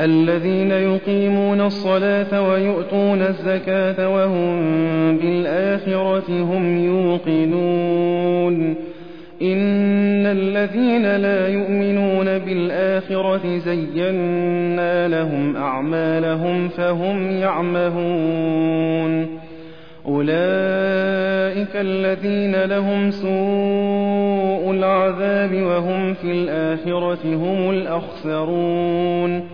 الذين يقيمون الصلاة ويؤتون الزكاة وهم بالآخرة هم يوقنون. إن الذين لا يؤمنون بالآخرة زينا لهم أعمالهم فهم يعمهون. أولئك الذين لهم سوء العذاب وهم في الآخرة هم الأخسرون.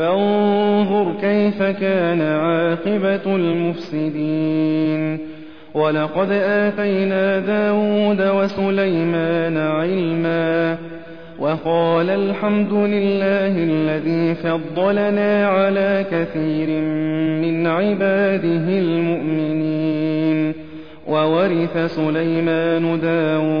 فانظر كيف كان عاقبة المفسدين. ولقد آتينا داود وسليمان علما وقال الحمد لله الذي فضلنا على كثير من عباده المؤمنين. وورث سليمان داود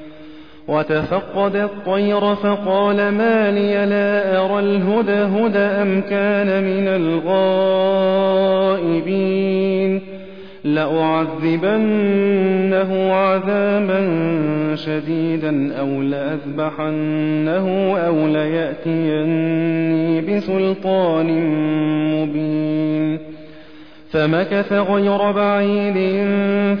وتفقد الطير فقال ما لي لا أرى الهدهد أم كان من الغائبين لأعذبنه عذابا شديدا أو لأذبحنه أو ليأتيني بسلطان مبين فمكث غير بعيد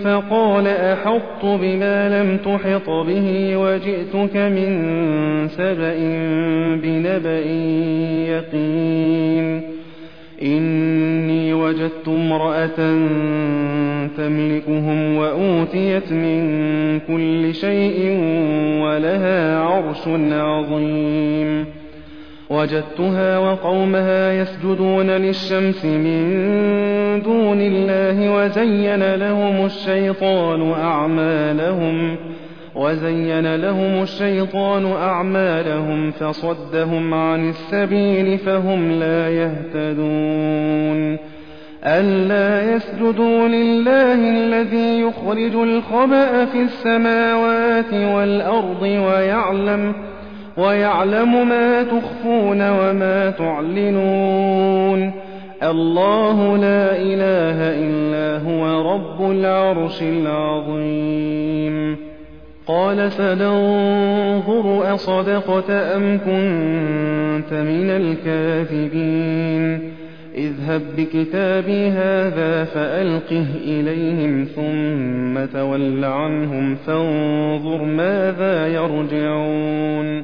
فقال أحط بما لم تحط به وجئتك من سبأ بنبأ يقين. إني وجدت امرأة تملكهم وأوتيت من كل شيء ولها عرش عظيم. وجدتها وقومها يسجدون للشمس من دون الله وزين لهم الشيطان أعمالهم وزين لهم الشيطان أعمالهم فصدهم عن السبيل فهم لا يهتدون. ألا يسجدوا لله الذي يخرج الخبأ في السماوات والأرض ويعلم ويعلم ما تخفون وما تعلنون. الله لا إله إلا هو رب العرش العظيم. قال سننظر أصدقت أم كنت من الكاذبين. اذهب بكتابي هذا فألقه إليهم ثم تول عنهم فانظر ماذا يرجعون.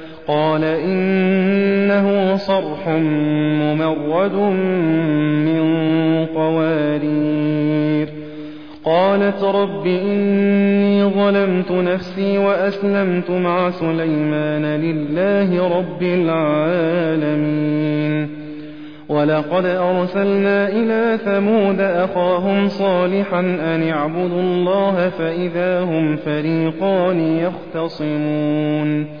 قال إنه صرح ممرد من قوارير. قالت رب إني ظلمت نفسي وأسلمت مع سليمان لله رب العالمين. ولقد أرسلنا إلى ثمود أخاهم صالحا أن اعبدوا الله فإذا هم فريقان يختصمون.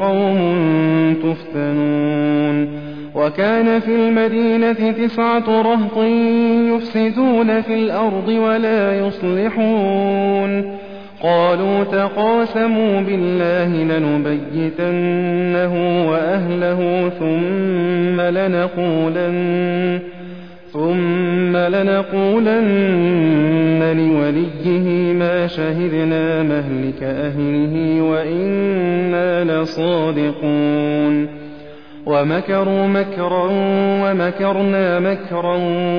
قوم تفتنون وكان في المدينة تسعة رهط يفسدون في الأرض ولا يصلحون. قالوا تقاسموا بالله لنبيتنه وأهله ثم لنقولن ثم لنقولن لوليه ما شهدنا مهلك أهله وإنا لصادقون. ومكروا مكرا ومكرنا مكرا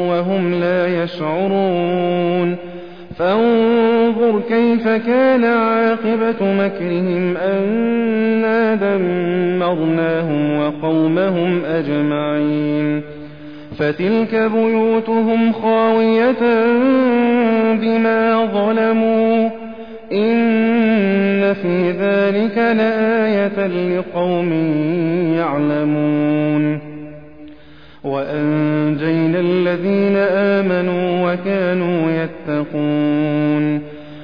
وهم لا يشعرون. فانظر كيف كان عاقبة مكرهم أنا دمرناهم وقومهم أجمعين. فتلك بيوتهم خاوية بما ظلموا. إن في ذلك لآية لقوم يعلمون. وأنجينا الذين آمنوا وكانوا يتقون.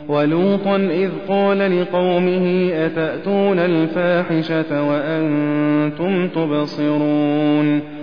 ولوطا إذ قال لقومه أتأتون الفاحشة وأنتم تبصرون.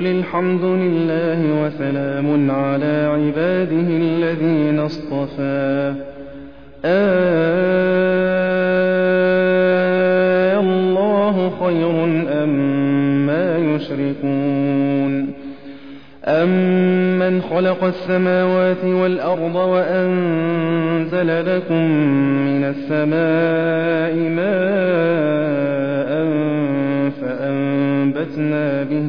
قل الحمد لله وسلام على عباده الذين اصطفى. آه الله خير أم ما يشركون. أمن خلق السماوات والأرض وأنزل لكم من السماء ماء فأنبتنا به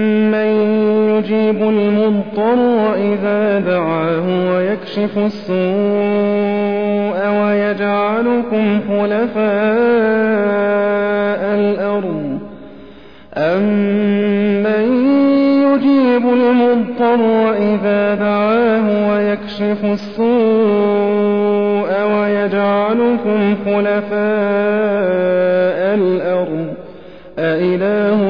يجيب المضطر إذا دعاه ويكشف السوء ويجعلكم خلفاء الأرض. أمن يجيب المضطر إذا دعاه ويكشف السوء ويجعلكم خلفاء الأرض؟ أإله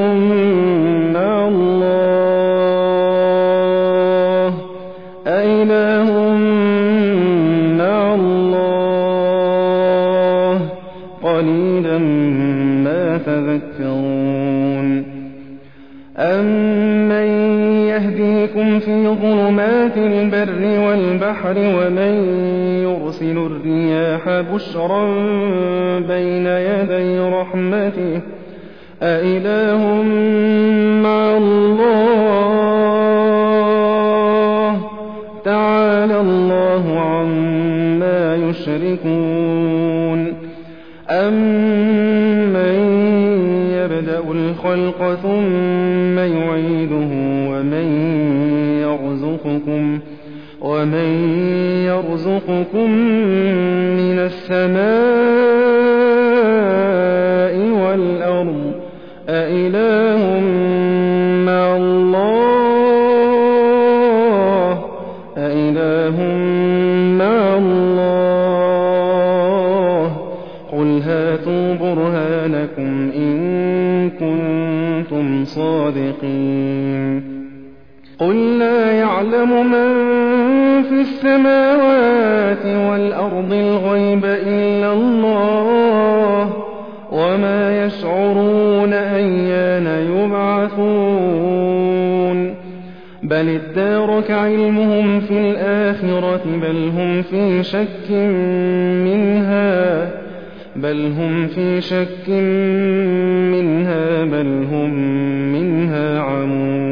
ظلمات البر والبحر ومن يرسل الرياح بشرا بين يدي رحمته أإله مع الله تعالى الله عما يشركون أمن يبدأ الخلق ثم يرزقكم إلا الله وما يشعرون أيان يبعثون بل ادارك علمهم في الآخرة بل هم في شك منها بل هم في شك منها بل هم منها عمون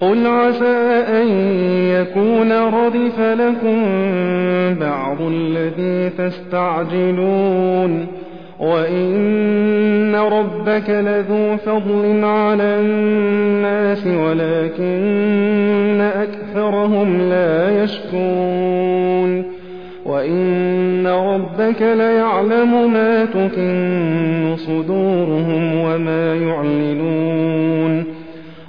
قل عسى أن يكون ردف لكم بعض الذي تستعجلون وإن ربك لذو فضل على الناس ولكن أكثرهم لا يشكرون وإن ربك ليعلم ما تكن صدورهم وما يعلنون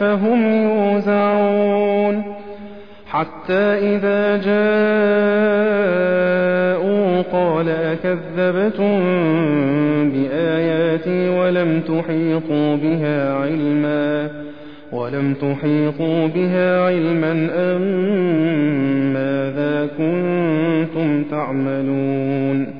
فهم يوزعون. حتى إذا جاءوا قال أكذبتم بآياتي ولم تحيطوا بها علما ولم تحيطوا بها علما أم ماذا كنتم تعملون؟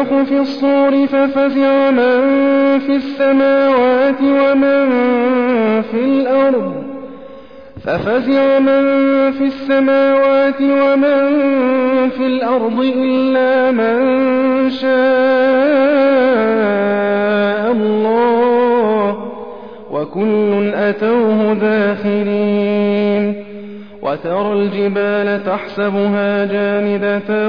ينفخ في الصور ففزع من في السماوات ومن في الأرض. ففزع من في السماوات ومن في الأرض إلا من شاء الله. وكل أتوه داخرين. وترى الجبال تحسبها جامدة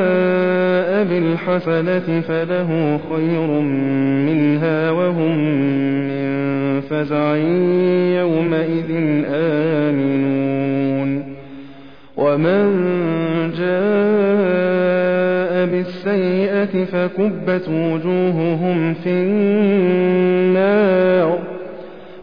بالحسنة فله خير منها وهم من فزع يومئذ آمنون. ومن جاء بالسيئة فكبت وجوههم في النار.